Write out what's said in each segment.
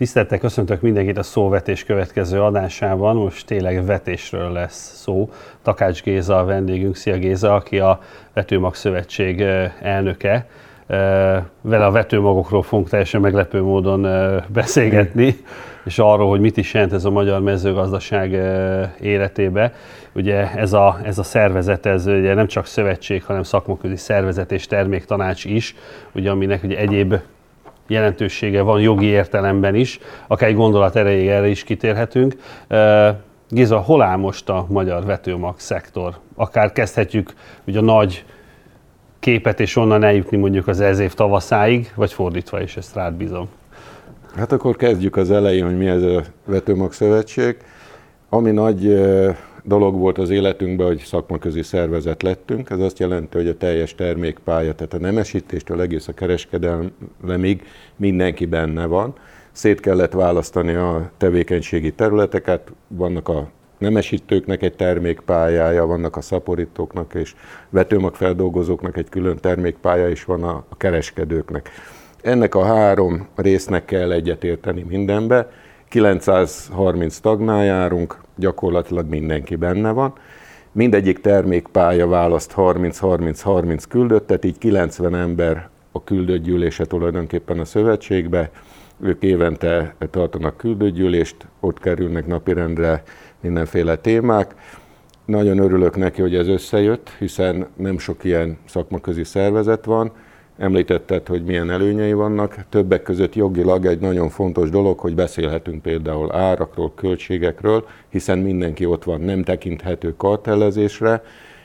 Tisztelettel köszöntök mindenkit a szóvetés következő adásában. Most tényleg vetésről lesz szó. Takács Géza a vendégünk. Szia Géza, aki a Vetőmag Szövetség elnöke. Vele a vetőmagokról fogunk teljesen meglepő módon beszélgetni, és arról, hogy mit is jelent ez a magyar mezőgazdaság életébe. Ugye ez a, ez a szervezet, ez ugye nem csak szövetség, hanem szakmaközi szervezet és terméktanács is, ugye, aminek ugye egyéb jelentősége van jogi értelemben is, akár egy gondolat erejéig erre is kitérhetünk. Giza, hol áll most a magyar vetőmag szektor? Akár kezdhetjük ugye a nagy képet, és onnan eljutni mondjuk az ez év tavaszáig, vagy fordítva is, ezt rád bízom. Hát akkor kezdjük az elején, hogy mi ez a Vetőmag Szövetség. Ami nagy dolog volt az életünkben, hogy szakmaközi szervezet lettünk. Ez azt jelenti, hogy a teljes termékpálya, tehát a nemesítéstől egész a kereskedelemig mindenki benne van. Szét kellett választani a tevékenységi területeket, vannak a nemesítőknek egy termékpályája, vannak a szaporítóknak és vetőmagfeldolgozóknak egy külön termékpálya is van a kereskedőknek. Ennek a három résznek kell egyetérteni mindenbe. 930 tagnál járunk, gyakorlatilag mindenki benne van. Mindegyik termékpálya választ 30-30-30 küldöttet, így 90 ember a küldött gyűlése tulajdonképpen a szövetségbe. Ők évente tartanak küldött ott kerülnek napirendre mindenféle témák. Nagyon örülök neki, hogy ez összejött, hiszen nem sok ilyen szakmaközi szervezet van, Említetted, hogy milyen előnyei vannak. Többek között jogilag egy nagyon fontos dolog, hogy beszélhetünk például árakról, költségekről, hiszen mindenki ott van, nem tekinthető kartellezésre,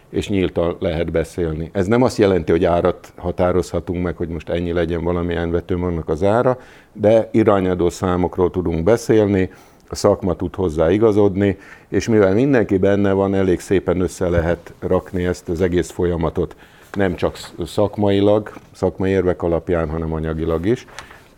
és nyíltan lehet beszélni. Ez nem azt jelenti, hogy árat határozhatunk meg, hogy most ennyi legyen valamilyen vetőmagnak az ára, de irányadó számokról tudunk beszélni, a szakma tud hozzá igazodni, és mivel mindenki benne van, elég szépen össze lehet rakni ezt az egész folyamatot nem csak szakmailag, szakmai érvek alapján, hanem anyagilag is.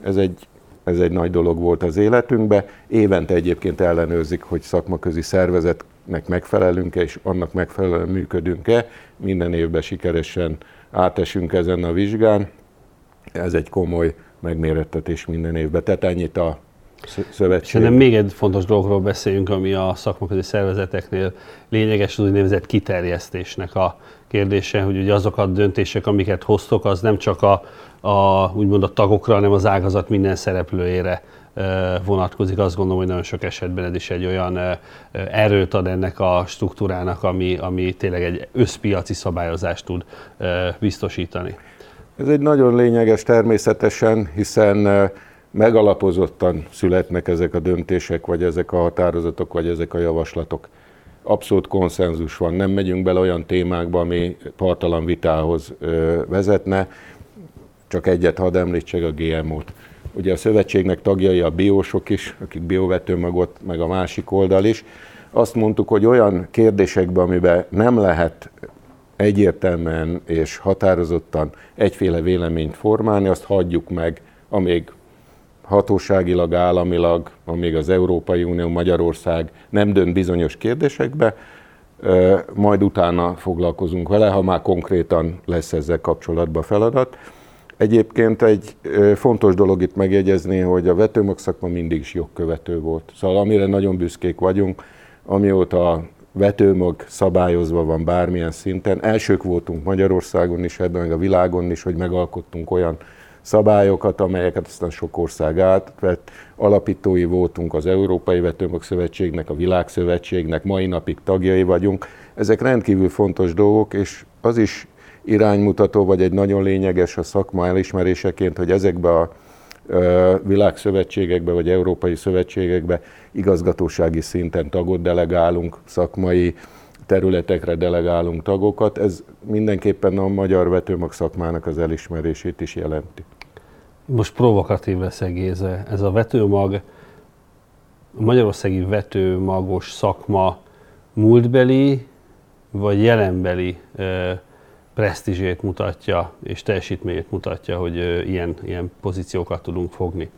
Ez egy, ez egy nagy dolog volt az életünkben. Évente egyébként ellenőrzik, hogy szakmaközi szervezetnek megfelelünk-e, és annak megfelelően működünk-e. Minden évben sikeresen átesünk ezen a vizsgán. Ez egy komoly megmérettetés minden évben. Tehát ennyit a szövetség. Szerintem még egy fontos dologról beszéljünk, ami a szakmaközi szervezeteknél lényeges, az úgynevezett kiterjesztésnek a kérdése, hogy ugye azok a döntések, amiket hoztok, az nem csak a, a, úgymond a tagokra, hanem az ágazat minden szereplőjére vonatkozik. Azt gondolom, hogy nagyon sok esetben ez is egy olyan erőt ad ennek a struktúrának, ami, ami tényleg egy összpiaci szabályozást tud biztosítani. Ez egy nagyon lényeges természetesen, hiszen megalapozottan születnek ezek a döntések, vagy ezek a határozatok, vagy ezek a javaslatok abszolút konszenzus van, nem megyünk bele olyan témákba, ami partalan vitához vezetne. Csak egyet hadd említsek a GMO-t. Ugye a szövetségnek tagjai a biósok is, akik biovetőmagot, meg a másik oldal is. Azt mondtuk, hogy olyan kérdésekben, amiben nem lehet egyértelműen és határozottan egyféle véleményt formálni, azt hagyjuk meg, amíg hatóságilag, államilag, amíg az Európai Unió, Magyarország nem dönt bizonyos kérdésekbe, majd utána foglalkozunk vele, ha már konkrétan lesz ezzel kapcsolatban feladat. Egyébként egy fontos dolog itt megjegyezni, hogy a vetőmag szakma mindig is jogkövető volt. Szóval amire nagyon büszkék vagyunk, amióta a vetőmag szabályozva van bármilyen szinten, elsők voltunk Magyarországon is, ebben meg a világon is, hogy megalkottunk olyan szabályokat, amelyeket aztán sok ország átvett. Alapítói voltunk az Európai Vetőmag Szövetségnek, a Világszövetségnek, mai napig tagjai vagyunk. Ezek rendkívül fontos dolgok, és az is iránymutató, vagy egy nagyon lényeges a szakma elismeréseként, hogy ezekbe a világszövetségekbe vagy európai szövetségekbe igazgatósági szinten tagot delegálunk, szakmai területekre delegálunk tagokat. Ez mindenképpen a magyar vetőmag szakmának az elismerését is jelenti most provokatív leszek Géze, ez a vetőmag, a magyarországi vetőmagos szakma múltbeli vagy jelenbeli e, presztízsét mutatja és teljesítményét mutatja, hogy e, ilyen, ilyen pozíciókat tudunk fogni?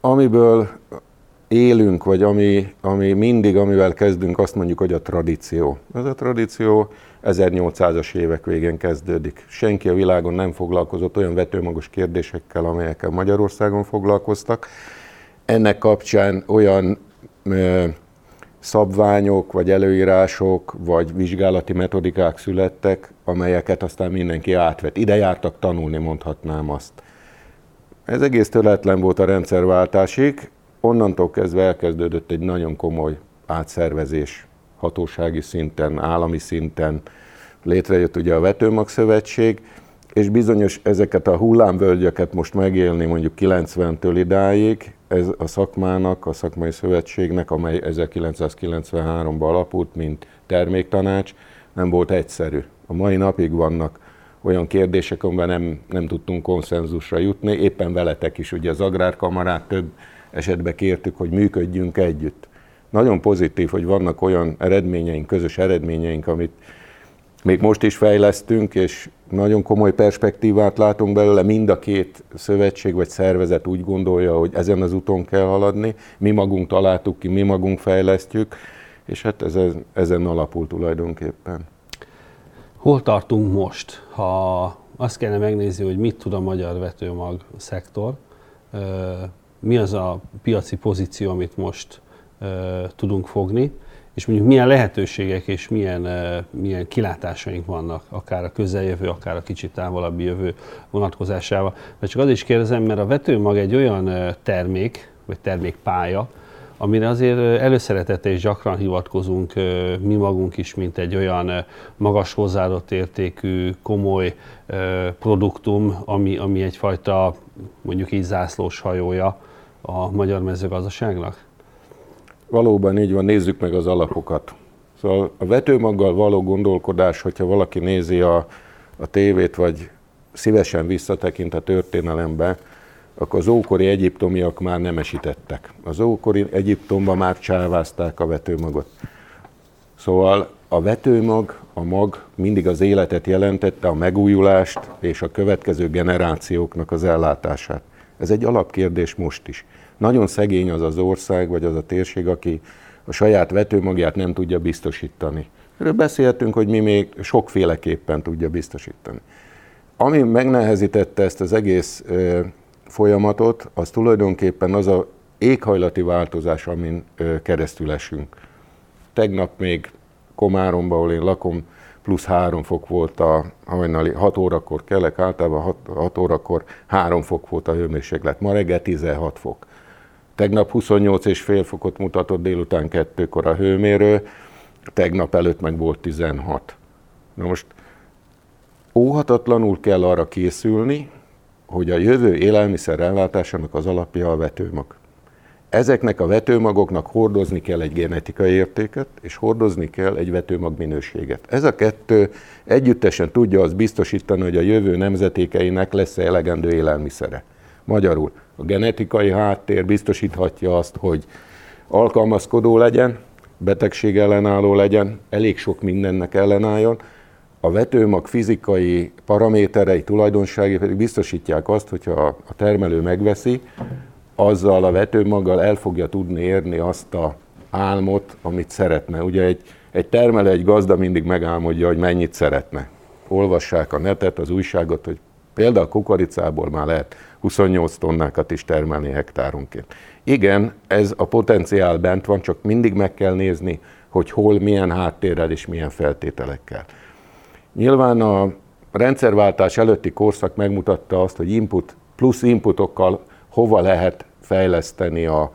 Amiből élünk, vagy ami, ami mindig, amivel kezdünk, azt mondjuk, hogy a tradíció. Ez a tradíció 1800-as évek végén kezdődik. Senki a világon nem foglalkozott olyan vetőmagos kérdésekkel, amelyekkel Magyarországon foglalkoztak. ennek kapcsán olyan szabványok, vagy előírások, vagy vizsgálati metodikák születtek, amelyeket aztán mindenki átvett. Ide jártak tanulni, mondhatnám azt. Ez egész töretlen volt a rendszerváltásig, onnantól kezdve elkezdődött egy nagyon komoly átszervezés hatósági szinten, állami szinten. Létrejött ugye a Vetőmag Szövetség, és bizonyos ezeket a hullámvölgyeket most megélni mondjuk 90-től idáig, ez a szakmának, a szakmai szövetségnek, amely 1993-ban alapult, mint terméktanács, nem volt egyszerű. A mai napig vannak olyan kérdések, amiben nem, nem tudtunk konszenzusra jutni, éppen veletek is, ugye az Agrárkamarát több esetben kértük, hogy működjünk együtt. Nagyon pozitív, hogy vannak olyan eredményeink, közös eredményeink, amit még most is fejlesztünk, és nagyon komoly perspektívát látunk belőle. Mind a két szövetség vagy szervezet úgy gondolja, hogy ezen az úton kell haladni. Mi magunk találtuk ki, mi magunk fejlesztjük, és hát ezen, ezen alapul tulajdonképpen. Hol tartunk most, ha azt kellene megnézni, hogy mit tud a magyar vetőmag szektor, mi az a piaci pozíció, amit most tudunk fogni, és mondjuk milyen lehetőségek és milyen, milyen kilátásaink vannak, akár a közeljövő, akár a kicsit távolabbi jövő vonatkozásával. Vagy csak az is kérdezem, mert a vetőmag egy olyan termék, vagy termékpálya, amire azért előszeretete és gyakran hivatkozunk mi magunk is, mint egy olyan magas hozzáadott értékű, komoly produktum, ami, ami egyfajta mondjuk így zászlós hajója a magyar mezőgazdaságnak? Valóban így van, nézzük meg az alapokat. Szóval a vetőmaggal való gondolkodás, hogyha valaki nézi a, a tévét, vagy szívesen visszatekint a történelembe, akkor az ókori egyiptomiak már nem esítettek. Az ókori Egyiptomban már csávázták a vetőmagot. Szóval a vetőmag, a mag mindig az életet jelentette, a megújulást és a következő generációknak az ellátását. Ez egy alapkérdés most is. Nagyon szegény az az ország, vagy az a térség, aki a saját vetőmagját nem tudja biztosítani. Erről beszéltünk, hogy mi még sokféleképpen tudja biztosítani. Ami megnehezítette ezt az egész folyamatot, az tulajdonképpen az a éghajlati változás, amin keresztül esünk. Tegnap még Komáromban, ahol én lakom, plusz 3 fok volt a hajnali, 6 órakor kelek, általában 6, 6 órakor 3 fok volt a hőmérséklet, ma reggel 16 fok. Tegnap 28,5 fokot mutatott délután kettőkor a hőmérő, tegnap előtt meg volt 16. Na most óhatatlanul kell arra készülni, hogy a jövő élelmiszer ellátásának az alapja a vetőmag. Ezeknek a vetőmagoknak hordozni kell egy genetikai értéket, és hordozni kell egy vetőmag minőséget. Ez a kettő együttesen tudja azt biztosítani, hogy a jövő nemzetékeinek lesz-e elegendő élelmiszere. Magyarul a genetikai háttér biztosíthatja azt, hogy alkalmazkodó legyen, betegség ellenálló legyen, elég sok mindennek ellenálljon, a vetőmag fizikai paraméterei, tulajdonságai pedig biztosítják azt, hogyha a termelő megveszi, azzal a vetőmaggal el fogja tudni érni azt a álmot, amit szeretne. Ugye egy, egy termelő, egy gazda mindig megálmodja, hogy mennyit szeretne. Olvassák a netet, az újságot, hogy például kukoricából már lehet 28 tonnákat is termelni hektáronként. Igen, ez a potenciál bent van, csak mindig meg kell nézni, hogy hol, milyen háttérrel és milyen feltételekkel. Nyilván a rendszerváltás előtti korszak megmutatta azt, hogy input plusz inputokkal hova lehet fejleszteni a,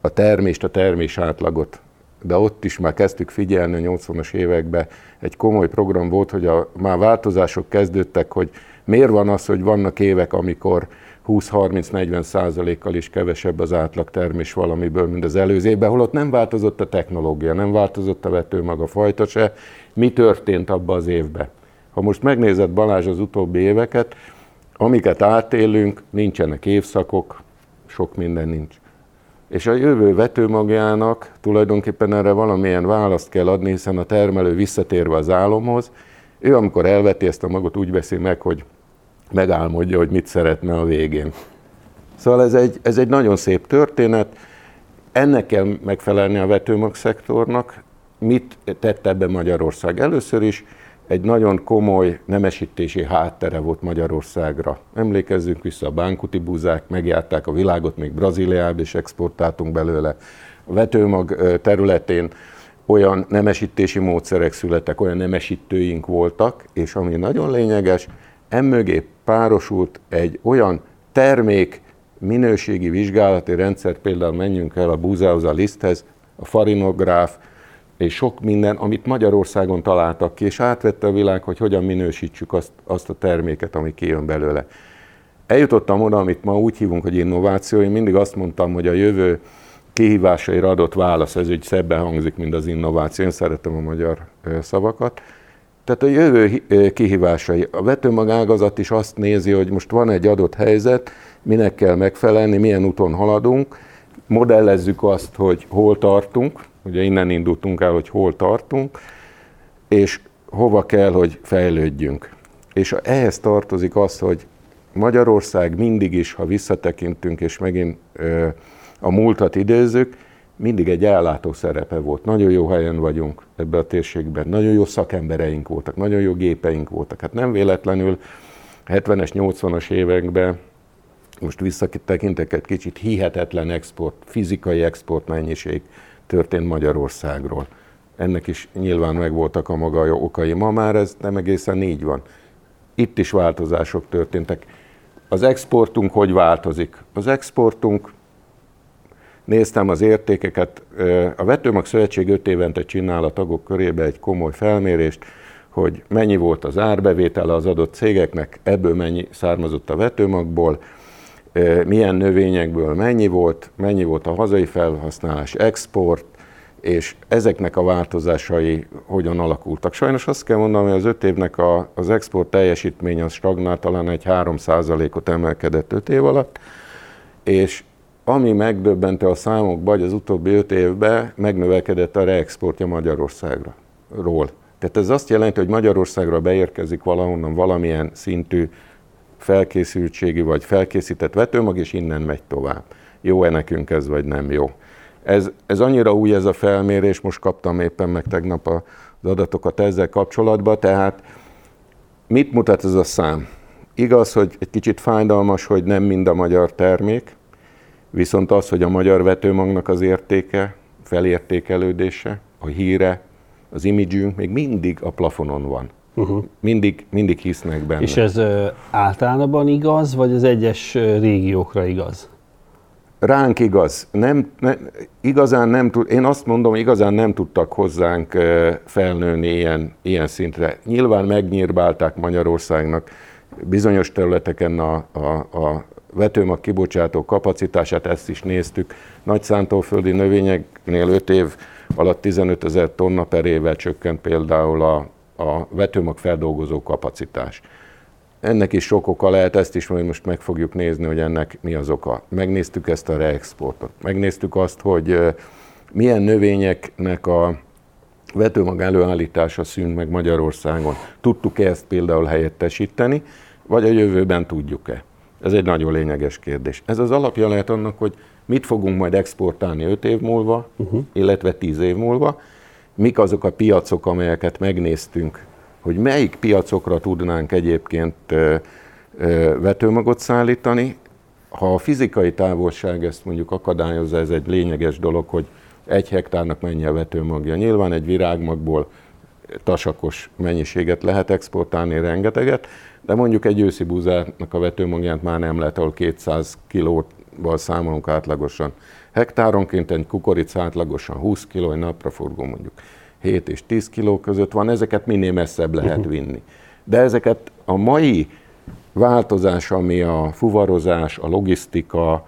a termést, a termés átlagot. De ott is már kezdtük figyelni a 80-as években, egy komoly program volt, hogy a, már változások kezdődtek, hogy miért van az, hogy vannak évek, amikor 20-30-40 százalékkal is kevesebb az átlag termés valamiből, mint az előző évben, holott nem változott a technológia, nem változott a vetőmaga fajta se. Mi történt abban az évben? Ha most megnézed Balázs az utóbbi éveket, amiket átélünk, nincsenek évszakok, sok minden nincs. És a jövő vetőmagjának tulajdonképpen erre valamilyen választ kell adni, hiszen a termelő visszatérve az álomhoz, ő amikor elveti ezt a magot, úgy veszi meg, hogy megálmodja, hogy mit szeretne a végén. Szóval ez egy, ez egy nagyon szép történet, ennek kell megfelelni a vetőmag szektornak. Mit tett ebbe Magyarország? Először is egy nagyon komoly nemesítési háttere volt Magyarországra. Emlékezzünk vissza, a bánkuti búzák megjárták a világot, még Brazíliába is exportáltunk belőle. A vetőmag területén olyan nemesítési módszerek születtek, olyan nemesítőink voltak, és ami nagyon lényeges, emögé párosult egy olyan termék minőségi vizsgálati rendszer, például menjünk el a búzához, a liszthez, a farinográf, és sok minden, amit Magyarországon találtak ki, és átvette a világ, hogy hogyan minősítsük azt, azt a terméket, ami kijön belőle. Eljutottam oda, amit ma úgy hívunk, hogy innováció. Én mindig azt mondtam, hogy a jövő kihívásaira adott válasz, ez úgy szebben hangzik, mint az innováció. Én szeretem a magyar szavakat. Tehát a jövő kihívásai. A vetőmagágazat is azt nézi, hogy most van egy adott helyzet, minek kell megfelelni, milyen úton haladunk, modellezzük azt, hogy hol tartunk, ugye innen indultunk el, hogy hol tartunk, és hova kell, hogy fejlődjünk. És ehhez tartozik az, hogy Magyarország mindig is, ha visszatekintünk, és megint a múltat idézzük, mindig egy ellátó szerepe volt. Nagyon jó helyen vagyunk ebben a térségben, nagyon jó szakembereink voltak, nagyon jó gépeink voltak. Hát nem véletlenül 70-es, 80-as években, most visszatekintek egy kicsit, hihetetlen export, fizikai export mennyiség történt Magyarországról. Ennek is nyilván megvoltak a maga okai. Ma már ez nem egészen így van. Itt is változások történtek. Az exportunk hogy változik? Az exportunk néztem az értékeket. A Vetőmag Szövetség 5 évente csinál a tagok körébe egy komoly felmérést, hogy mennyi volt az árbevétele az adott cégeknek, ebből mennyi származott a vetőmagból, milyen növényekből mennyi volt, mennyi volt a hazai felhasználás, export, és ezeknek a változásai hogyan alakultak. Sajnos azt kell mondanom, hogy az öt évnek a, az export teljesítmény az stagnált, talán egy 3%-ot emelkedett öt év alatt, és ami megdöbbente a számokba, hogy az utóbbi öt évben megnövekedett a reexportja Magyarországra. Ról. Tehát ez azt jelenti, hogy Magyarországra beérkezik valahonnan valamilyen szintű felkészültségi vagy felkészített vetőmag, és innen megy tovább. Jó-e nekünk ez, vagy nem jó? Ez, ez annyira új ez a felmérés, most kaptam éppen meg tegnap az adatokat ezzel kapcsolatban, tehát mit mutat ez a szám? Igaz, hogy egy kicsit fájdalmas, hogy nem mind a magyar termék, Viszont az, hogy a magyar vetőmagnak az értéke, felértékelődése, a híre, az imidzsünk még mindig a plafonon van. Uh-huh. Mindig, mindig hisznek benne. És ez ö, általában igaz, vagy az egyes régiókra igaz? Ránk igaz. Nem, ne, igazán nem tud, én azt mondom, igazán nem tudtak hozzánk felnőni ilyen, ilyen szintre. Nyilván megnyírbálták Magyarországnak bizonyos területeken a, a, a vetőmag kibocsátó kapacitását, ezt is néztük. Nagy szántóföldi növényeknél 5 év alatt 15 ezer tonna per éve csökkent például a, a vetőmag feldolgozó kapacitás. Ennek is sok oka lehet, ezt is majd most meg fogjuk nézni, hogy ennek mi az oka. Megnéztük ezt a reexportot, megnéztük azt, hogy milyen növényeknek a vetőmag előállítása szűnt meg Magyarországon. Tudtuk-e ezt például helyettesíteni, vagy a jövőben tudjuk-e? Ez egy nagyon lényeges kérdés. Ez az alapja lehet annak, hogy mit fogunk majd exportálni 5 év múlva, uh-huh. illetve 10 év múlva, mik azok a piacok, amelyeket megnéztünk, hogy melyik piacokra tudnánk egyébként vetőmagot szállítani. Ha a fizikai távolság ezt mondjuk akadályozza, ez egy lényeges dolog, hogy egy hektárnak mennyi a vetőmagja. Nyilván egy virágmagból tasakos mennyiséget lehet exportálni, rengeteget, de mondjuk egy őszi búzának a vetőmagját már nem lehet, ahol 200 kilóval számolunk átlagosan. Hektáronként egy kukorica átlagosan 20 kiló, egy napra forgó mondjuk 7 és 10 kiló között van, ezeket minél messzebb lehet mhm. vinni. De ezeket a mai változás, ami a fuvarozás, a logisztika,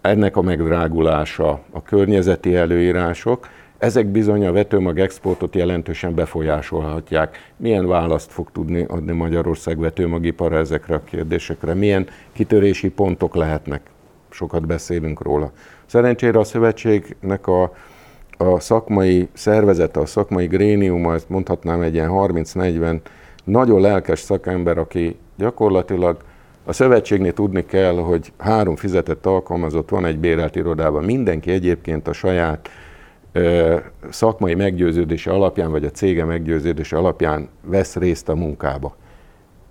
ennek a megdrágulása, a környezeti előírások, ezek bizony a vetőmag exportot jelentősen befolyásolhatják. Milyen választ fog tudni adni Magyarország vetőmagipara ezekre a kérdésekre? Milyen kitörési pontok lehetnek? Sokat beszélünk róla. Szerencsére a szövetségnek a, a szakmai szervezete, a szakmai gréniuma, ezt mondhatnám egy ilyen 30-40 nagyon lelkes szakember, aki gyakorlatilag a szövetségnél tudni kell, hogy három fizetett alkalmazott van egy bérelt irodában. Mindenki egyébként a saját szakmai meggyőződése alapján, vagy a cége meggyőződése alapján vesz részt a munkába.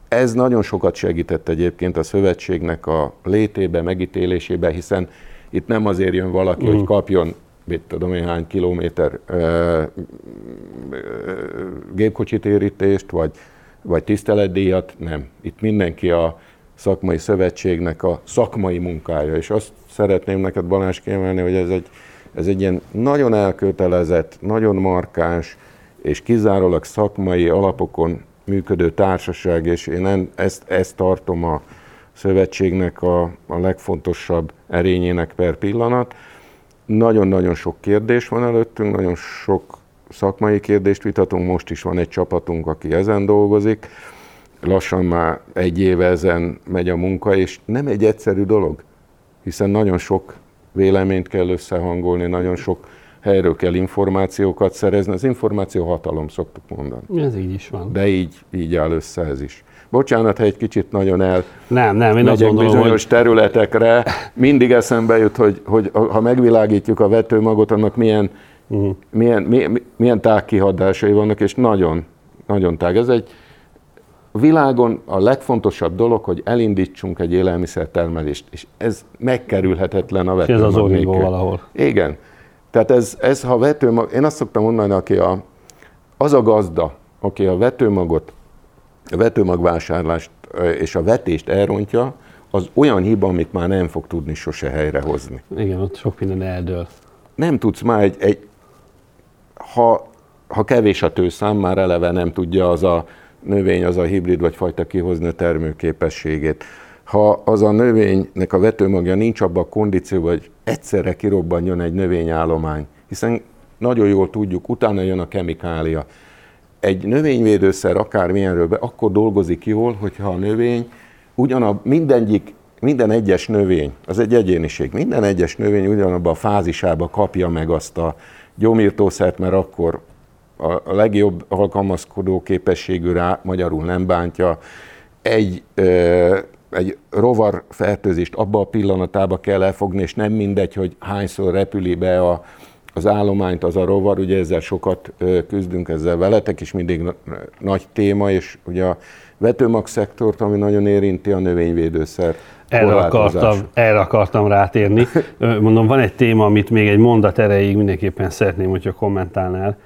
Ez nagyon sokat segített egyébként a szövetségnek a létébe, megítélésébe, hiszen itt nem azért jön valaki, uh-huh. hogy kapjon mit tudom én hány kilométer ö, ö, gépkocsi térítést, vagy, vagy tiszteletdíjat, nem. Itt mindenki a szakmai szövetségnek a szakmai munkája, és azt szeretném neked Balázs kiemelni, hogy ez egy, ez egy ilyen nagyon elkötelezett, nagyon markáns, és kizárólag szakmai alapokon működő társaság, és én ezt, ezt tartom a szövetségnek a, a legfontosabb erényének per pillanat. Nagyon-nagyon sok kérdés van előttünk, nagyon sok szakmai kérdést vitatunk, most is van egy csapatunk, aki ezen dolgozik. Lassan már egy éve ezen megy a munka, és nem egy egyszerű dolog, hiszen nagyon sok véleményt kell összehangolni, nagyon sok helyről kell információkat szerezni. Az információ hatalom, szoktuk mondani. Ez így is van. De így, így áll össze ez is. Bocsánat, ha egy kicsit nagyon el nem, nem, én azt gondolom, bizonyos hogy... területekre, mindig eszembe jut, hogy, hogy ha megvilágítjuk a vetőmagot, annak milyen, uh-huh. milyen, milyen, milyen tágkihadásai vannak, és nagyon, nagyon tág. Ez egy világon a legfontosabb dolog, hogy elindítsunk egy élelmiszertermelést, és ez megkerülhetetlen a vetőmag. És ez az valahol. Igen. Tehát ez, ez ha vetőmag, én azt szoktam mondani, aki a, az a gazda, aki a vetőmagot, a vetőmagvásárlást és a vetést elrontja, az olyan hiba, amit már nem fog tudni sose helyrehozni. Igen, ott sok minden eldől. Nem tudsz már egy, egy ha, ha kevés a tőszám, már eleve nem tudja az a növény, az a hibrid vagy fajta kihozni a termőképességét ha az a növénynek a vetőmagja nincs abban a kondícióban, hogy egyszerre kirobbanjon egy növényállomány, hiszen nagyon jól tudjuk, utána jön a kemikália. Egy növényvédőszer akármilyenről be, akkor dolgozik jól, hogyha a növény ugyanab, mindegyik, minden egyes növény, az egy egyéniség, minden egyes növény ugyanabban a fázisába kapja meg azt a gyomírtószert, mert akkor a legjobb alkalmazkodó képességű rá, magyarul nem bántja, egy egy rovar fertőzést abba a pillanatába kell elfogni, és nem mindegy, hogy hányszor repüli be a, az állományt az a rovar, ugye ezzel sokat küzdünk ezzel veletek, és mindig nagy téma, és ugye a vetőmag szektort, ami nagyon érinti a növényvédőszer erre akartam, erre akartam rátérni. Mondom, van egy téma, amit még egy mondat erejéig mindenképpen szeretném, hogyha kommentálnál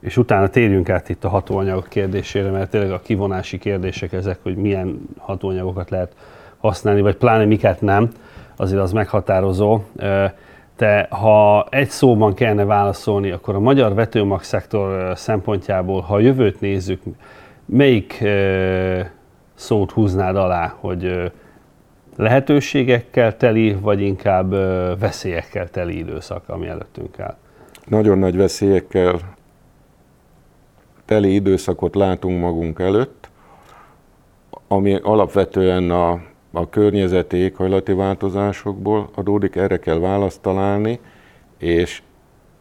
és utána térjünk át itt a hatóanyagok kérdésére, mert tényleg a kivonási kérdések ezek, hogy milyen hatóanyagokat lehet használni, vagy pláne miket nem, azért az meghatározó. Te, ha egy szóban kellene válaszolni, akkor a magyar vetőmag szektor szempontjából, ha a jövőt nézzük, melyik szót húznád alá, hogy lehetőségekkel teli, vagy inkább veszélyekkel teli időszak, ami előttünk áll? Nagyon nagy veszélyekkel teli időszakot látunk magunk előtt, ami alapvetően a, a környezeti éghajlati változásokból adódik, erre kell választ találni, és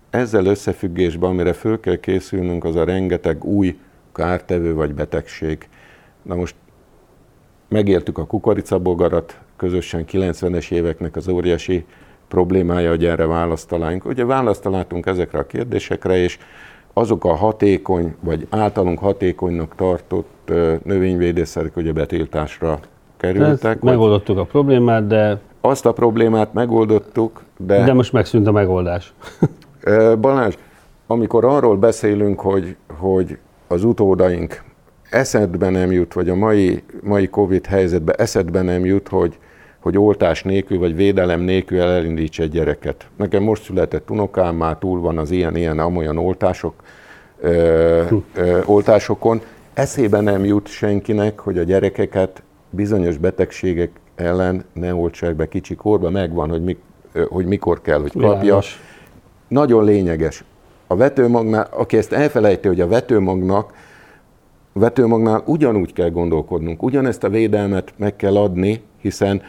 ezzel összefüggésben, amire föl kell készülnünk, az a rengeteg új kártevő vagy betegség. Na most megértük a kukoricabogarat, közösen 90-es éveknek az óriási problémája, hogy erre választ találjunk. Ugye választ találtunk ezekre a kérdésekre, és azok a hatékony, vagy általunk hatékonynak tartott növényvédőszerek ugye betiltásra kerültek. Ezt megoldottuk a problémát, de... Azt a problémát megoldottuk, de... De most megszűnt a megoldás. Balázs, amikor arról beszélünk, hogy, hogy az utódaink eszedbe nem jut, vagy a mai, mai Covid helyzetben eszedbe nem jut, hogy hogy oltás nélkül vagy védelem nélkül elindítsa egy gyereket. Nekem most született unokám, már túl van az ilyen-ilyen amolyan oltások, ö, ö, oltásokon. Eszébe nem jut senkinek, hogy a gyerekeket bizonyos betegségek ellen ne oltsák be kicsi korba, megvan, hogy, mi, hogy mikor kell, hogy kapja. Világos. Nagyon lényeges. A vetőmagnál, aki ezt elfelejti, hogy a vetőmagnak vetőmagnál ugyanúgy kell gondolkodnunk, ugyanezt a védelmet meg kell adni, hiszen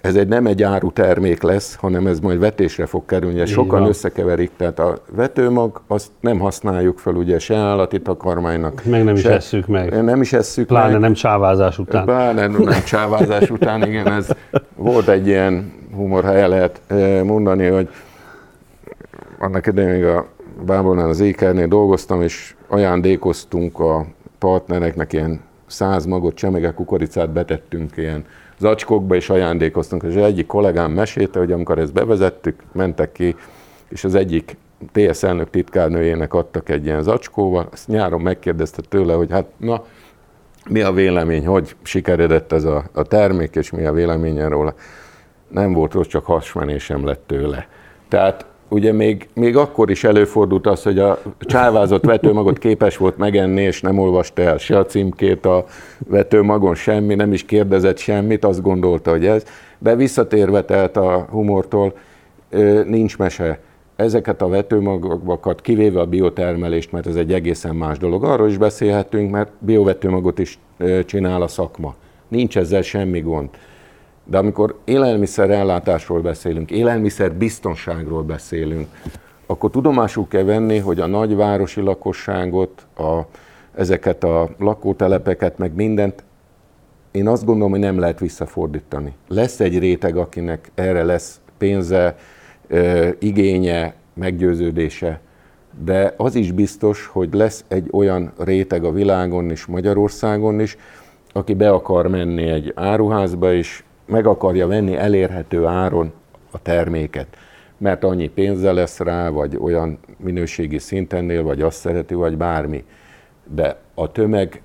ez egy nem egy áru termék lesz, hanem ez majd vetésre fog kerülni. Ezt sokan van. összekeverik, tehát a vetőmag, azt nem használjuk fel ugye se állati takarmánynak. Meg nem se, is esszük meg. Nem is esszük Pláne meg. nem csávázás után. Pláne nem csávázás után, igen, ez volt egy ilyen humor, ha el lehet mondani, hogy annak idején még a Bábolnál az ékernél dolgoztam, és ajándékoztunk a partnereknek ilyen száz magot, csemege kukoricát betettünk ilyen zacskókba, és ajándékoztunk. És egyik kollégám mesélte, hogy amikor ezt bevezettük, mentek ki, és az egyik TSZ elnök titkárnőjének adtak egy ilyen zacskóval, azt nyáron megkérdezte tőle, hogy hát na, mi a vélemény, hogy sikeredett ez a, a termék, és mi a véleménye róla. Nem volt rossz, csak hasmenésem lett tőle. Tehát ugye még, még akkor is előfordult az, hogy a csávázott vetőmagot képes volt megenni, és nem olvasta el se a címkét a vetőmagon, semmi, nem is kérdezett semmit, azt gondolta, hogy ez. De visszatérve tehát a humortól, nincs mese. Ezeket a vetőmagokat, kivéve a biotermelést, mert ez egy egészen más dolog, arról is beszélhetünk, mert biovetőmagot is csinál a szakma. Nincs ezzel semmi gond. De amikor élelmiszer ellátásról beszélünk, élelmiszer biztonságról beszélünk, akkor tudomásul kell venni, hogy a nagyvárosi lakosságot, a, ezeket a lakótelepeket, meg mindent, én azt gondolom, hogy nem lehet visszafordítani. Lesz egy réteg, akinek erre lesz pénze, igénye, meggyőződése, de az is biztos, hogy lesz egy olyan réteg a világon és Magyarországon is, aki be akar menni egy áruházba, és meg akarja venni elérhető áron a terméket, mert annyi pénze lesz rá, vagy olyan minőségi szintennél, vagy azt szereti, vagy bármi. De a tömeg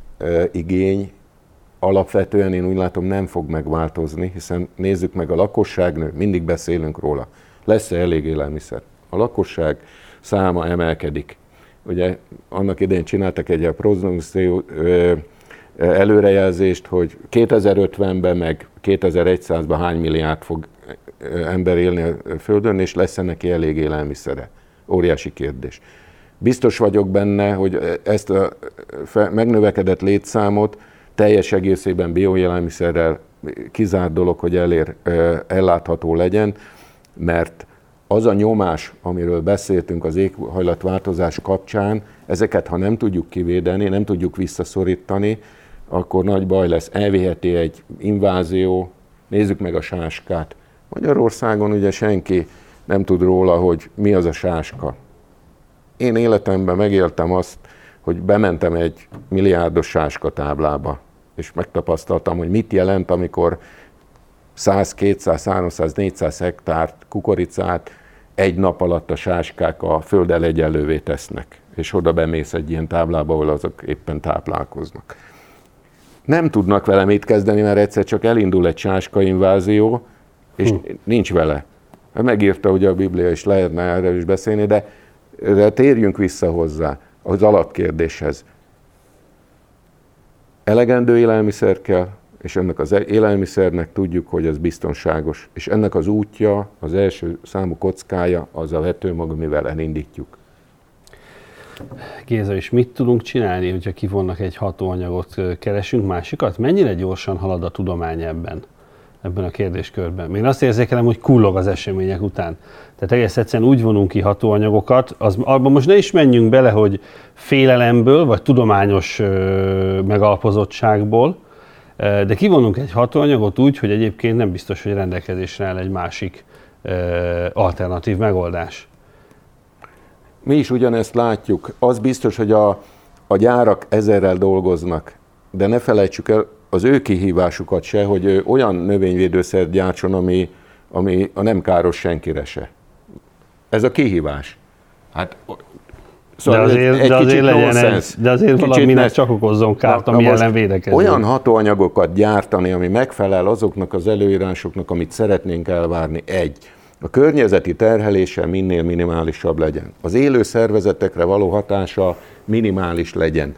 igény alapvetően én úgy látom nem fog megváltozni, hiszen nézzük meg a lakosságnő, mindig beszélünk róla. Lesz-e elég élelmiszer? A lakosság száma emelkedik. Ugye annak idején csináltak egy prognosztió előrejelzést, hogy 2050-ben meg 2100-ban hány milliárd fog ember élni a Földön, és lesz neki elég élelmiszere. Óriási kérdés. Biztos vagyok benne, hogy ezt a megnövekedett létszámot teljes egészében bioélelmiszerrel kizárt dolog, hogy elér, ellátható legyen, mert az a nyomás, amiről beszéltünk az éghajlatváltozás kapcsán, ezeket ha nem tudjuk kivédeni, nem tudjuk visszaszorítani, akkor nagy baj lesz. Elviheti egy invázió, nézzük meg a sáskát. Magyarországon ugye senki nem tud róla, hogy mi az a sáska. Én életemben megéltem azt, hogy bementem egy milliárdos sáska táblába, és megtapasztaltam, hogy mit jelent, amikor 100, 200, 300, 400 hektárt kukoricát egy nap alatt a sáskák a földdel egyenlővé tesznek, és oda bemész egy ilyen táblába, ahol azok éppen táplálkoznak nem tudnak vele mit kezdeni, mert egyszer csak elindul egy sáska invázió, és hm. nincs vele. Megírta ugye a Biblia, és lehetne erről is beszélni, de, de térjünk vissza hozzá, az alapkérdéshez. Elegendő élelmiszer kell, és ennek az élelmiszernek tudjuk, hogy ez biztonságos. És ennek az útja, az első számú kockája az a vetőmag, amivel elindítjuk. Géza, és mit tudunk csinálni, hogyha kivonnak egy hatóanyagot, keresünk másikat? Mennyire gyorsan halad a tudomány ebben? ebben a kérdéskörben. Én azt érzékelem, hogy kullog az események után. Tehát egész egyszerűen úgy vonunk ki hatóanyagokat, az, abban most ne is menjünk bele, hogy félelemből, vagy tudományos ö, megalapozottságból, de kivonunk egy hatóanyagot úgy, hogy egyébként nem biztos, hogy rendelkezésre áll egy másik ö, alternatív megoldás. Mi is ugyanezt látjuk. Az biztos, hogy a, a gyárak ezerrel dolgoznak, de ne felejtsük el az ő kihívásukat se, hogy olyan növényvédőszert gyártson, ami, ami a nem káros senkire se. Ez a kihívás. Hát Szóval de azért, egy de azért legyen ez, de azért valaminek csak okozzon kárt, ami ellen védekezni. Olyan hatóanyagokat gyártani, ami megfelel azoknak az előírásoknak, amit szeretnénk elvárni, egy. A környezeti terhelése minél minimálisabb legyen. Az élő szervezetekre való hatása minimális legyen.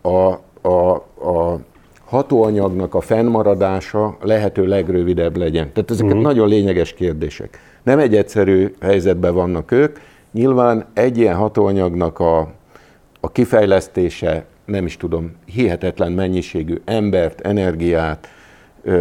A, a, a hatóanyagnak a fennmaradása lehető legrövidebb legyen. Tehát ezek uh-huh. nagyon lényeges kérdések. Nem egy egyszerű helyzetben vannak ők. Nyilván egy ilyen hatóanyagnak a, a kifejlesztése, nem is tudom, hihetetlen mennyiségű embert, energiát,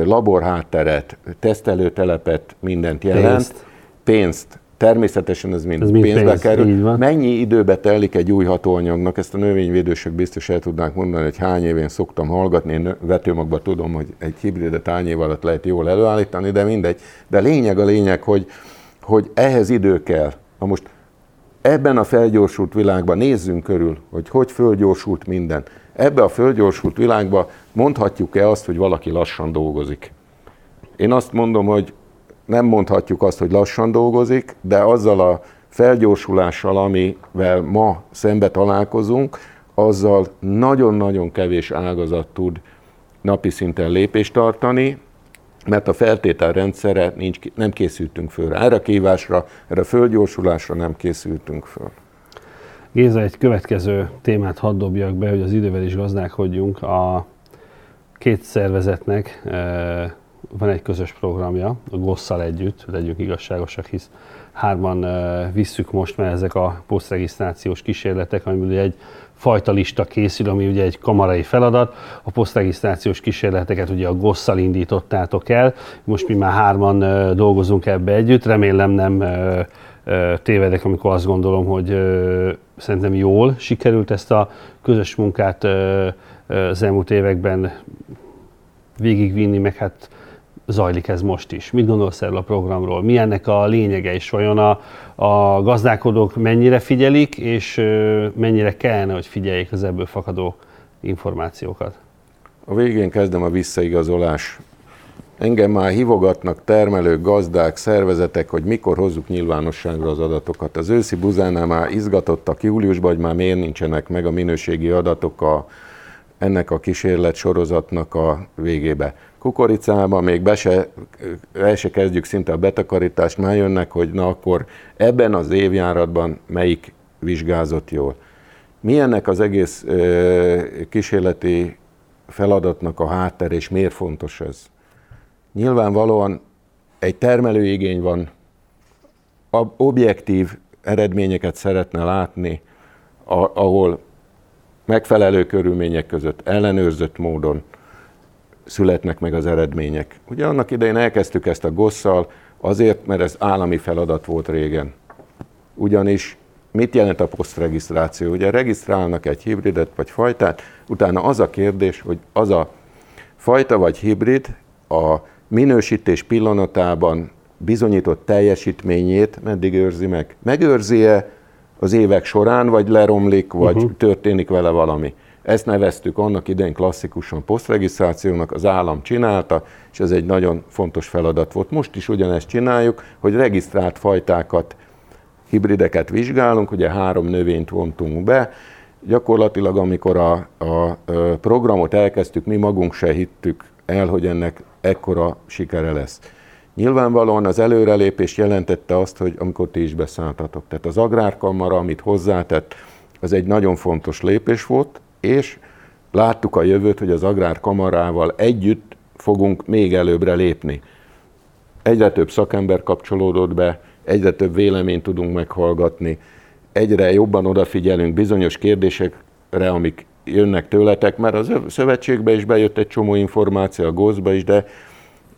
laborhátteret, tesztelőtelepet, mindent jelent. Pénzt. Pénzt. Természetesen ez mind, ez mind pénzbe pénz, kerül. Mennyi időbe telik egy új hatóanyagnak, ezt a növényvédősök biztos el tudnánk mondani, hogy hány évén szoktam hallgatni, én vetőmagban tudom, hogy egy hibridet hány év alatt lehet jól előállítani, de mindegy. De lényeg a lényeg, hogy hogy ehhez idő kell. Na most ebben a felgyorsult világban nézzünk körül, hogy hogy fölgyorsult minden. Ebbe a fölgyorsult világban mondhatjuk-e azt, hogy valaki lassan dolgozik? Én azt mondom, hogy nem mondhatjuk azt, hogy lassan dolgozik, de azzal a felgyorsulással, amivel ma szembe találkozunk, azzal nagyon-nagyon kevés ágazat tud napi szinten lépést tartani, mert a feltételrendszerre nincs, nem készültünk föl. Erre a kívásra, erre a földgyorsulásra nem készültünk föl. Géza, egy következő témát hadd dobjak be, hogy az idővel is gazdálkodjunk. A két szervezetnek van egy közös programja, a GOSZ-szal együtt, legyünk igazságosak, hisz hárman visszük most, mert ezek a posztregisztrációs kísérletek, amiből ugye egy fajta lista készül, ami ugye egy kamarai feladat. A posztregisztrációs kísérleteket ugye a GOSZ-szal indítottátok el, most mi már hárman dolgozunk ebbe együtt, remélem nem tévedek, amikor azt gondolom, hogy szerintem jól sikerült ezt a közös munkát az elmúlt években végigvinni, meg hát zajlik ez most is? Mit gondolsz erről a programról? Mi ennek a lényege, és vajon a, a gazdálkodók mennyire figyelik, és mennyire kellene, hogy figyeljék az ebből fakadó információkat? A végén kezdem a visszaigazolás. Engem már hívogatnak termelők, gazdák, szervezetek, hogy mikor hozzuk nyilvánosságra az adatokat. Az őszi buzánál már izgatottak júliusban, hogy már miért nincsenek meg a minőségi adatok a, ennek a kísérlet sorozatnak a végébe kukoricában még be se, el se kezdjük szinte a betakarítást, már jönnek, hogy na akkor ebben az évjáratban melyik vizsgázott jól. Mi ennek az egész ö, kísérleti feladatnak a hátter, és miért fontos ez? Nyilvánvalóan egy termelőigény van, objektív eredményeket szeretne látni, ahol megfelelő körülmények között, ellenőrzött módon születnek meg az eredmények. Ugye annak idején elkezdtük ezt a gosszal, azért, mert ez állami feladat volt régen. Ugyanis mit jelent a posztregisztráció? Ugye regisztrálnak egy hibridet vagy fajtát, utána az a kérdés, hogy az a fajta vagy hibrid a minősítés pillanatában bizonyított teljesítményét meddig őrzi meg? Megőrzi-e az évek során, vagy leromlik, vagy uh-huh. történik vele valami? Ezt neveztük annak idején klasszikusan posztregisztrációnak, az állam csinálta, és ez egy nagyon fontos feladat volt. Most is ugyanezt csináljuk, hogy regisztrált fajtákat, hibrideket vizsgálunk, ugye három növényt vontunk be, gyakorlatilag amikor a, a programot elkezdtük, mi magunk se hittük el, hogy ennek ekkora sikere lesz. Nyilvánvalóan az előrelépés jelentette azt, hogy amikor ti is beszálltatok. Tehát az agrárkamara, amit hozzátett, az egy nagyon fontos lépés volt, és láttuk a jövőt, hogy az agrárkamarával együtt fogunk még előbbre lépni. Egyre több szakember kapcsolódott be, egyre több véleményt tudunk meghallgatni, egyre jobban odafigyelünk bizonyos kérdésekre, amik jönnek tőletek, mert az szövetségbe is bejött egy csomó információ, a GOSZ-ba is, de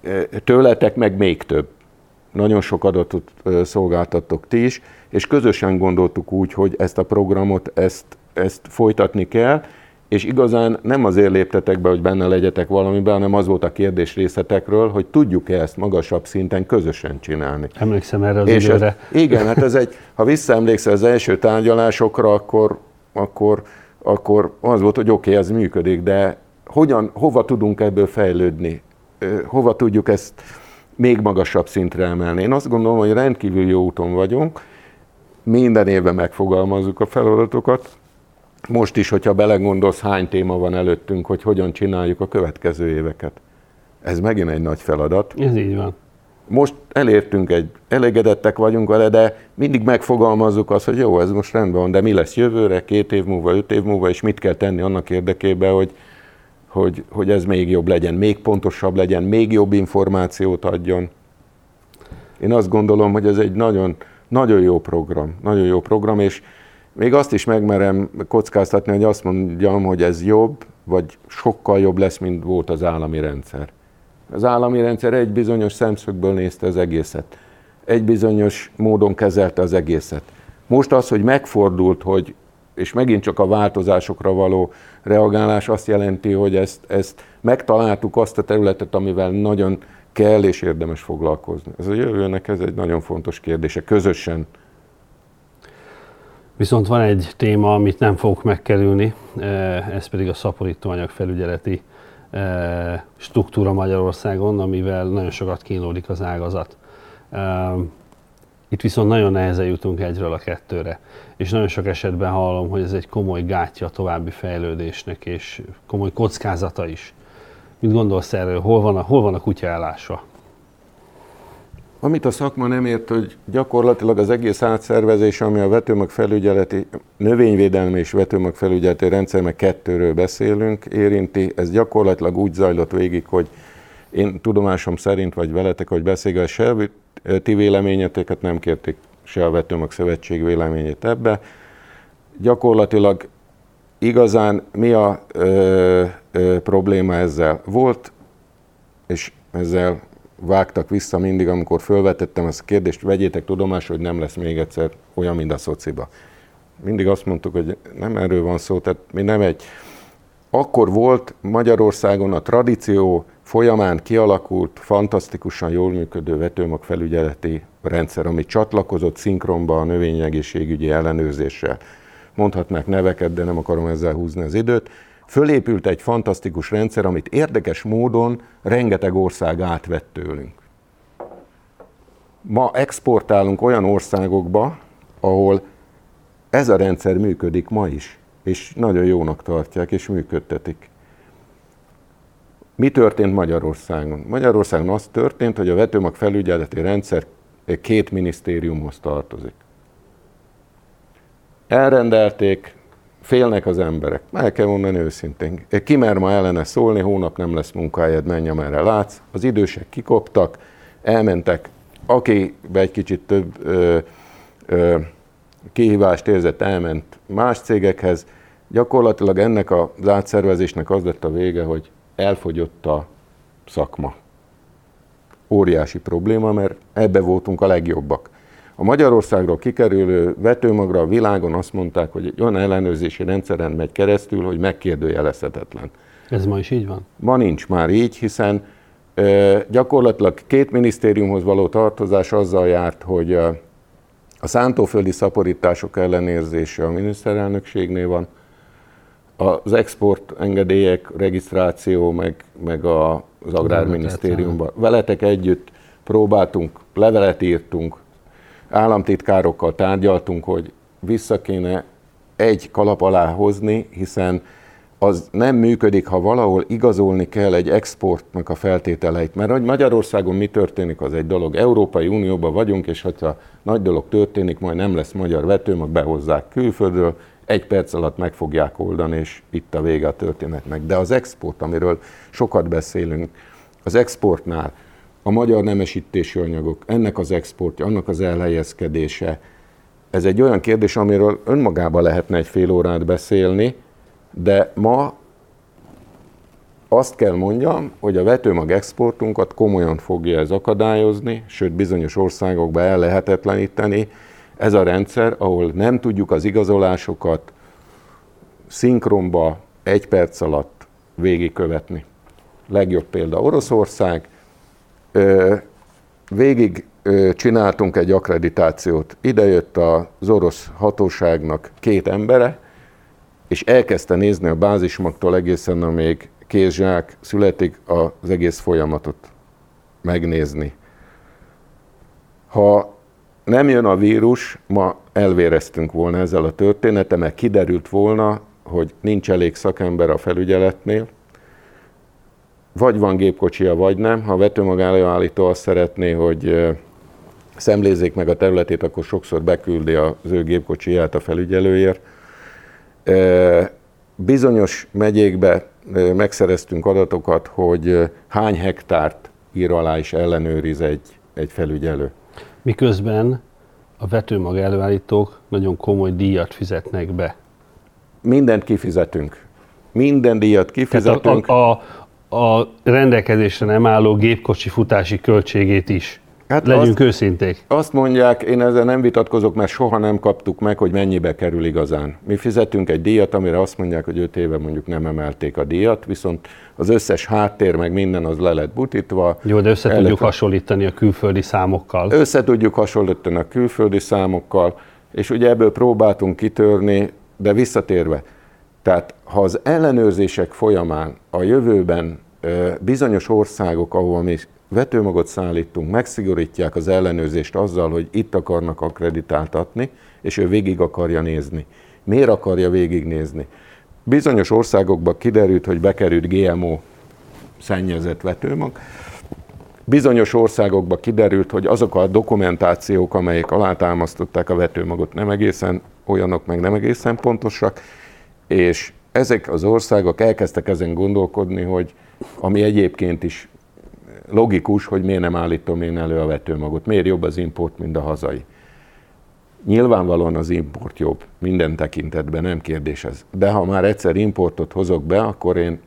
e, tőletek meg még több. Nagyon sok adatot szolgáltattok ti is, és közösen gondoltuk úgy, hogy ezt a programot, ezt, ezt folytatni kell, és igazán nem azért léptetek be, hogy benne legyetek valamiben, hanem az volt a kérdés részletekről, hogy tudjuk-e ezt magasabb szinten közösen csinálni. Emlékszem erre az és időre. Ez, igen, hát ez egy, ha visszaemlékszel az első tárgyalásokra, akkor, akkor, akkor az volt, hogy oké, okay, ez működik, de hogyan, hova tudunk ebből fejlődni? Hova tudjuk ezt még magasabb szintre emelni? Én azt gondolom, hogy rendkívül jó úton vagyunk, minden évben megfogalmazzuk a feladatokat, most is, hogyha belegondolsz, hány téma van előttünk, hogy hogyan csináljuk a következő éveket. Ez megint egy nagy feladat. Ez így van. Most elértünk egy, elégedettek vagyunk vele, de mindig megfogalmazzuk azt, hogy jó, ez most rendben van, de mi lesz jövőre, két év múlva, öt év múlva, és mit kell tenni annak érdekében, hogy, hogy, hogy ez még jobb legyen, még pontosabb legyen, még jobb információt adjon. Én azt gondolom, hogy ez egy nagyon, nagyon jó program, nagyon jó program, és még azt is megmerem kockáztatni, hogy azt mondjam, hogy ez jobb, vagy sokkal jobb lesz, mint volt az állami rendszer. Az állami rendszer egy bizonyos szemszögből nézte az egészet. Egy bizonyos módon kezelte az egészet. Most az, hogy megfordult, hogy, és megint csak a változásokra való reagálás azt jelenti, hogy ezt, ezt megtaláltuk azt a területet, amivel nagyon kell és érdemes foglalkozni. Ez a jövőnek ez egy nagyon fontos kérdése, közösen. Viszont van egy téma, amit nem fogok megkerülni, ez pedig a szaporítóanyag felügyeleti struktúra Magyarországon, amivel nagyon sokat kínlódik az ágazat. Itt viszont nagyon nehezen jutunk egyről a kettőre, és nagyon sok esetben hallom, hogy ez egy komoly gátja a további fejlődésnek, és komoly kockázata is. Mit gondolsz erről? Hol van a, hol van a kutya ellásva? Amit a szakma nem ért, hogy gyakorlatilag az egész átszervezés, ami a vetőmag felügyeleti, növényvédelmi és vetőmag felügyeleti rendszer, meg kettőről beszélünk, érinti, ez gyakorlatilag úgy zajlott végig, hogy én tudomásom szerint, vagy veletek, hogy beszélget, se ti véleményeteket nem kérték, se a Vetőmag Szövetség véleményét ebbe. Gyakorlatilag igazán mi a ö, ö, probléma ezzel? Volt, és ezzel vágtak vissza mindig, amikor felvetettem ezt a kérdést, vegyétek tudomásul, hogy nem lesz még egyszer olyan, mint a szociba. Mindig azt mondtuk, hogy nem erről van szó, tehát mi nem egy... Akkor volt Magyarországon a tradíció folyamán kialakult, fantasztikusan jól működő vetőmag felügyeleti rendszer, ami csatlakozott szinkronba a növényegészségügyi ellenőrzéssel. Mondhatnák neveket, de nem akarom ezzel húzni az időt fölépült egy fantasztikus rendszer, amit érdekes módon rengeteg ország átvett tőlünk. Ma exportálunk olyan országokba, ahol ez a rendszer működik ma is, és nagyon jónak tartják, és működtetik. Mi történt Magyarországon? Magyarországon az történt, hogy a vetőmag felügyeleti rendszer két minisztériumhoz tartozik. Elrendelték, Félnek az emberek. Meg kell mondani őszintén. Ki mer ma ellene szólni, hónap nem lesz munkájad, menj amerre látsz. Az idősek kikoptak, elmentek, aki egy kicsit több ö, ö, kihívást érzett, elment más cégekhez. Gyakorlatilag ennek az átszervezésnek az lett a vége, hogy elfogyott a szakma. Óriási probléma, mert ebbe voltunk a legjobbak. A Magyarországról kikerülő vetőmagra a világon azt mondták, hogy egy olyan ellenőrzési rendszeren megy keresztül, hogy megkérdőjelezhetetlen. Ez ma is így van? Ma nincs már így, hiszen e, gyakorlatilag két minisztériumhoz való tartozás azzal járt, hogy a, a szántóföldi szaporítások ellenérzése a miniszterelnökségnél van, az export engedélyek, regisztráció, meg, meg a, az Agrárminisztériumban. Veletek együtt próbáltunk, levelet írtunk, államtitkárokkal tárgyaltunk, hogy vissza kéne egy kalap alá hozni, hiszen az nem működik, ha valahol igazolni kell egy exportnak a feltételeit. Mert hogy Magyarországon mi történik, az egy dolog. Európai Unióban vagyunk, és ha nagy dolog történik, majd nem lesz magyar vető, meg behozzák külföldről, egy perc alatt meg fogják oldani, és itt a vége a történetnek. De az export, amiről sokat beszélünk, az exportnál a magyar nemesítési anyagok, ennek az exportja, annak az elhelyezkedése, ez egy olyan kérdés, amiről önmagában lehetne egy fél órát beszélni, de ma azt kell mondjam, hogy a vetőmag exportunkat komolyan fogja ez akadályozni, sőt bizonyos országokba el lehetetleníteni. Ez a rendszer, ahol nem tudjuk az igazolásokat szinkronba egy perc alatt végigkövetni. Legjobb példa Oroszország, Végig csináltunk egy akkreditációt. Ide jött az orosz hatóságnak két embere, és elkezdte nézni a bázismagtól egészen, amíg kézsák születik, az egész folyamatot megnézni. Ha nem jön a vírus, ma elvéreztünk volna ezzel a történetem, mert kiderült volna, hogy nincs elég szakember a felügyeletnél, vagy van gépkocsia, vagy nem. Ha a vetőmagállító azt szeretné, hogy szemlézzék meg a területét, akkor sokszor beküldi az ő gépkocsiját a felügyelőért. Bizonyos megyékbe megszereztünk adatokat, hogy hány hektárt ír alá és ellenőriz egy, egy felügyelő. Miközben a vetőmag előállítók nagyon komoly díjat fizetnek be. Mindent kifizetünk. Minden díjat kifizetünk. Tehát a, a, a rendelkezésre nem álló gépkocsi futási költségét is. Hát Legyünk azt, őszinték. Azt mondják, én ezzel nem vitatkozok, mert soha nem kaptuk meg, hogy mennyibe kerül igazán. Mi fizetünk egy díjat, amire azt mondják, hogy 5 éve mondjuk nem emelték a díjat, viszont az összes háttér, meg minden az le lett butítva. Jó, de össze tudjuk hasonlítani a külföldi számokkal. Össze tudjuk hasonlítani a külföldi számokkal, és ugye ebből próbáltunk kitörni, de visszatérve, tehát ha az ellenőrzések folyamán a jövőben bizonyos országok, ahol mi vetőmagot szállítunk, megszigorítják az ellenőrzést azzal, hogy itt akarnak akreditáltatni, és ő végig akarja nézni. Miért akarja végignézni? Bizonyos országokban kiderült, hogy bekerült GMO szennyezett vetőmag, Bizonyos országokban kiderült, hogy azok a dokumentációk, amelyek alátámasztották a vetőmagot, nem egészen olyanok, meg nem egészen pontosak, és ezek az országok elkezdtek ezen gondolkodni, hogy ami egyébként is logikus, hogy miért nem állítom én elő a vetőmagot, miért jobb az import, mint a hazai. Nyilvánvalóan az import jobb, minden tekintetben, nem kérdés ez. De ha már egyszer importot hozok be, akkor én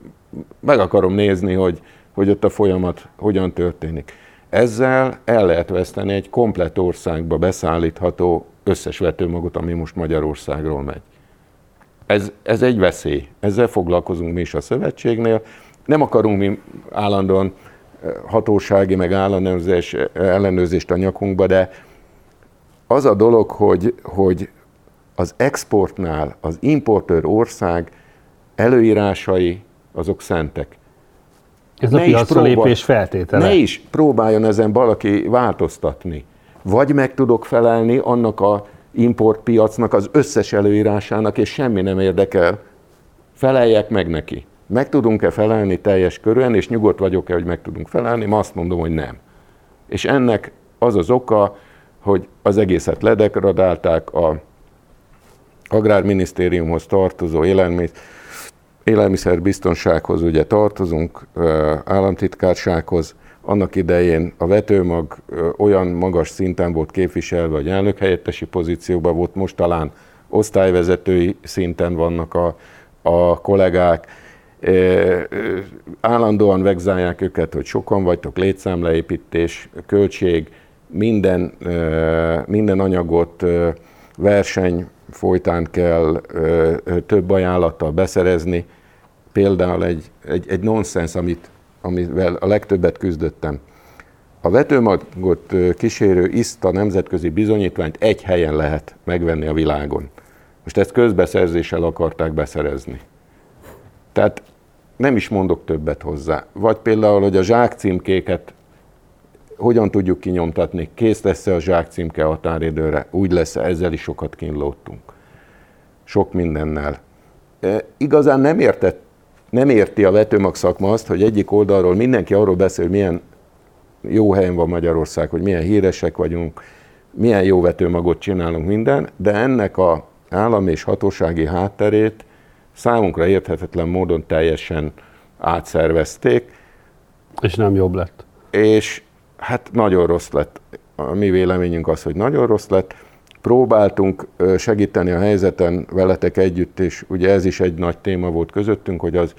meg akarom nézni, hogy, hogy ott a folyamat hogyan történik. Ezzel el lehet veszteni egy komplet országba beszállítható összes vetőmagot, ami most Magyarországról megy. Ez, ez egy veszély. Ezzel foglalkozunk mi is a szövetségnél. Nem akarunk mi állandóan hatósági, meg ellenőrzés, ellenőrzést a nyakunkba, de az a dolog, hogy, hogy az exportnál az importőr ország előírásai azok szentek. Ez ne a piacra lépés feltétele. Ne is próbáljon ezen valaki változtatni. Vagy meg tudok felelni annak a importpiacnak az összes előírásának, és semmi nem érdekel. Feleljek meg neki meg tudunk-e felelni teljes körűen, és nyugodt vagyok-e, hogy meg tudunk felelni, ma azt mondom, hogy nem. És ennek az az oka, hogy az egészet ledegradálták, a Agrárminisztériumhoz tartozó élelmiszer, élelmiszerbiztonsághoz ugye tartozunk, államtitkársághoz, annak idején a vetőmag olyan magas szinten volt képviselve, hogy elnökhelyettesi pozícióban volt, most talán osztályvezetői szinten vannak a, a kollégák, állandóan vegzálják őket, hogy sokan vagytok, létszámleépítés, költség, minden, minden anyagot verseny folytán kell több ajánlattal beszerezni. Például egy, egy, egy nonsens, amit, amivel a legtöbbet küzdöttem. A vetőmagot kísérő ISTA nemzetközi bizonyítványt egy helyen lehet megvenni a világon. Most ezt közbeszerzéssel akarták beszerezni. Tehát nem is mondok többet hozzá. Vagy például, hogy a zsákcímkéket hogyan tudjuk kinyomtatni, kész lesz-e a zsákcímke határidőre, úgy lesz ezzel is sokat kínlódtunk. Sok mindennel. E, igazán nem, értett, nem érti a vetőmag szakma azt, hogy egyik oldalról mindenki arról beszél, hogy milyen jó helyen van Magyarország, hogy milyen híresek vagyunk, milyen jó vetőmagot csinálunk minden, de ennek a állami és hatósági hátterét számunkra érthetetlen módon teljesen átszervezték. És nem jobb lett. És hát nagyon rossz lett. A mi véleményünk az, hogy nagyon rossz lett. Próbáltunk segíteni a helyzeten veletek együtt, és ugye ez is egy nagy téma volt közöttünk, hogy az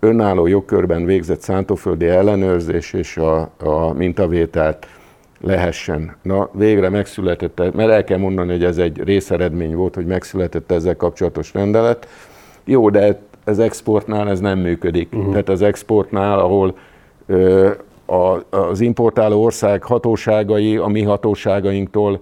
önálló jogkörben végzett szántóföldi ellenőrzés és a, a mintavételt lehessen. Na, végre megszületett, mert el kell mondani, hogy ez egy részeredmény volt, hogy megszületett ezzel kapcsolatos rendelet, jó, de az exportnál ez nem működik. Uh-huh. Tehát az exportnál, ahol ö, a, az importáló ország hatóságai a mi hatóságainktól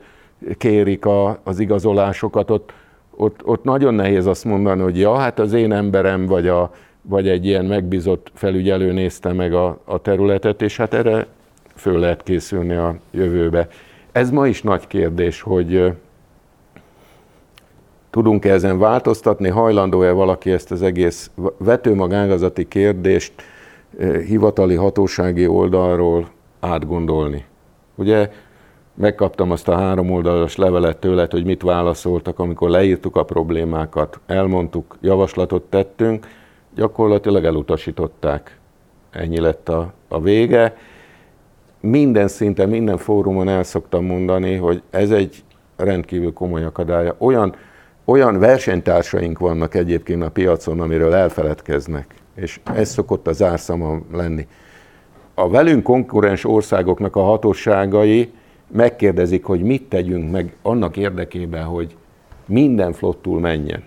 kérik a, az igazolásokat, ott, ott, ott nagyon nehéz azt mondani, hogy ja, hát az én emberem vagy, a, vagy egy ilyen megbízott felügyelő nézte meg a, a területet, és hát erre föl lehet készülni a jövőbe. Ez ma is nagy kérdés, hogy Tudunk-e ezen változtatni? Hajlandó-e valaki ezt az egész vetőmagágazati kérdést hivatali hatósági oldalról átgondolni? Ugye megkaptam azt a három oldalas levelet tőled, hogy mit válaszoltak, amikor leírtuk a problémákat, elmondtuk, javaslatot tettünk, gyakorlatilag elutasították. Ennyi lett a, a vége. Minden szinten, minden fórumon el szoktam mondani, hogy ez egy rendkívül komoly akadálya. Olyan olyan versenytársaink vannak egyébként a piacon, amiről elfeledkeznek, és ez szokott az árszama lenni. a velünk konkurens országoknak a hatóságai megkérdezik, hogy mit tegyünk meg annak érdekében, hogy minden flottul menjen.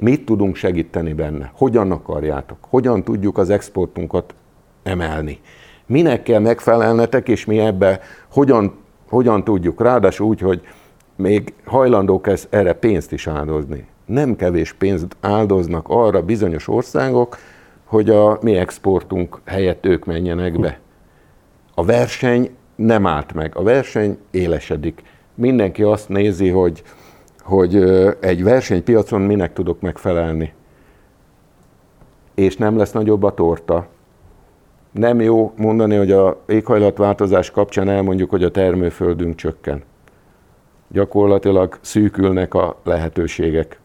Mit tudunk segíteni benne? Hogyan akarjátok? Hogyan tudjuk az exportunkat emelni? Minek kell megfelelnetek, és mi ebbe hogyan, hogyan tudjuk? Ráadásul úgy, hogy még hajlandók ez, erre pénzt is áldozni. Nem kevés pénzt áldoznak arra bizonyos országok, hogy a mi exportunk helyett ők menjenek be. A verseny nem állt meg, a verseny élesedik. Mindenki azt nézi, hogy, hogy egy versenypiacon minek tudok megfelelni. És nem lesz nagyobb a torta. Nem jó mondani, hogy a éghajlatváltozás kapcsán elmondjuk, hogy a termőföldünk csökken. Gyakorlatilag szűkülnek a lehetőségek.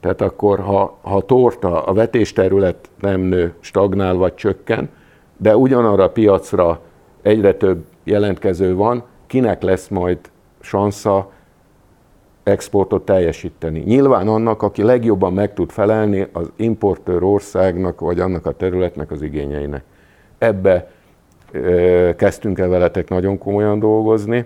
Tehát akkor, ha, ha torta, a vetésterület nem nő, stagnál vagy csökken, de ugyanarra a piacra egyre több jelentkező van, kinek lesz majd sansza exportot teljesíteni. Nyilván annak, aki legjobban meg tud felelni az importőr országnak, vagy annak a területnek az igényeinek. Ebbe ö, kezdtünk el veletek nagyon komolyan dolgozni.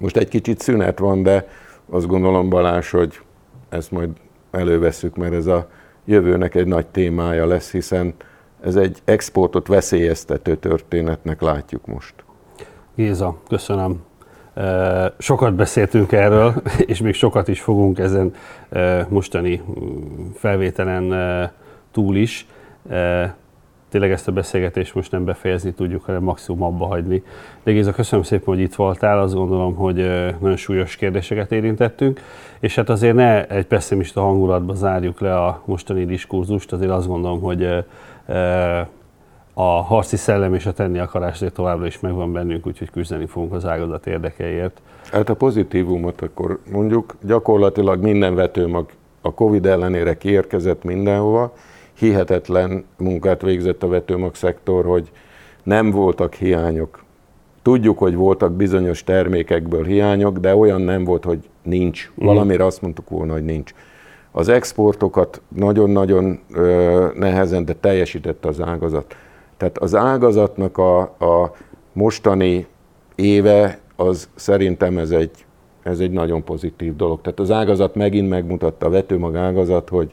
Most egy kicsit szünet van, de azt gondolom Balázs, hogy ezt majd előveszük, mert ez a jövőnek egy nagy témája lesz, hiszen ez egy exportot veszélyeztető történetnek látjuk most. Géza, köszönöm. Sokat beszéltünk erről, és még sokat is fogunk ezen mostani felvételen túl is tényleg ezt a beszélgetést most nem befejezni tudjuk, hanem maximum abba hagyni. De Géza, köszönöm szépen, hogy itt voltál, azt gondolom, hogy nagyon súlyos kérdéseket érintettünk, és hát azért ne egy pessimista hangulatba zárjuk le a mostani diskurzust, azért azt gondolom, hogy a harci szellem és a tenni akarás továbbra is megvan bennünk, úgyhogy küzdeni fogunk az ágazat érdekeiért. Hát a pozitívumot akkor mondjuk gyakorlatilag minden vetőmag a Covid ellenére kiérkezett mindenhova, hihetetlen munkát végzett a vetőmag szektor, hogy nem voltak hiányok. Tudjuk, hogy voltak bizonyos termékekből hiányok, de olyan nem volt, hogy nincs. Mhm. Valamire azt mondtuk volna, hogy nincs. Az exportokat nagyon-nagyon nehezen, de teljesítette az ágazat. Tehát az ágazatnak a, a mostani éve, az szerintem ez egy, ez egy nagyon pozitív dolog. Tehát az ágazat megint megmutatta, a vetőmag ágazat, hogy,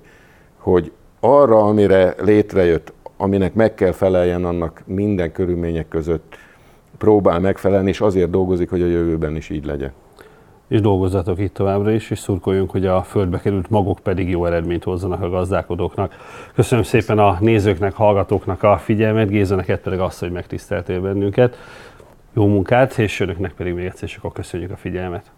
hogy arra, amire létrejött, aminek meg kell feleljen, annak minden körülmények között próbál megfelelni, és azért dolgozik, hogy a jövőben is így legyen. És dolgozzatok itt továbbra is, és szurkoljunk, hogy a földbe került magok pedig jó eredményt hozzanak a gazdálkodóknak. Köszönöm szépen a nézőknek, hallgatóknak a figyelmet, Géza, neked pedig azt, hogy megtiszteltél bennünket. Jó munkát, és önöknek pedig még egyszer csak köszönjük a figyelmet.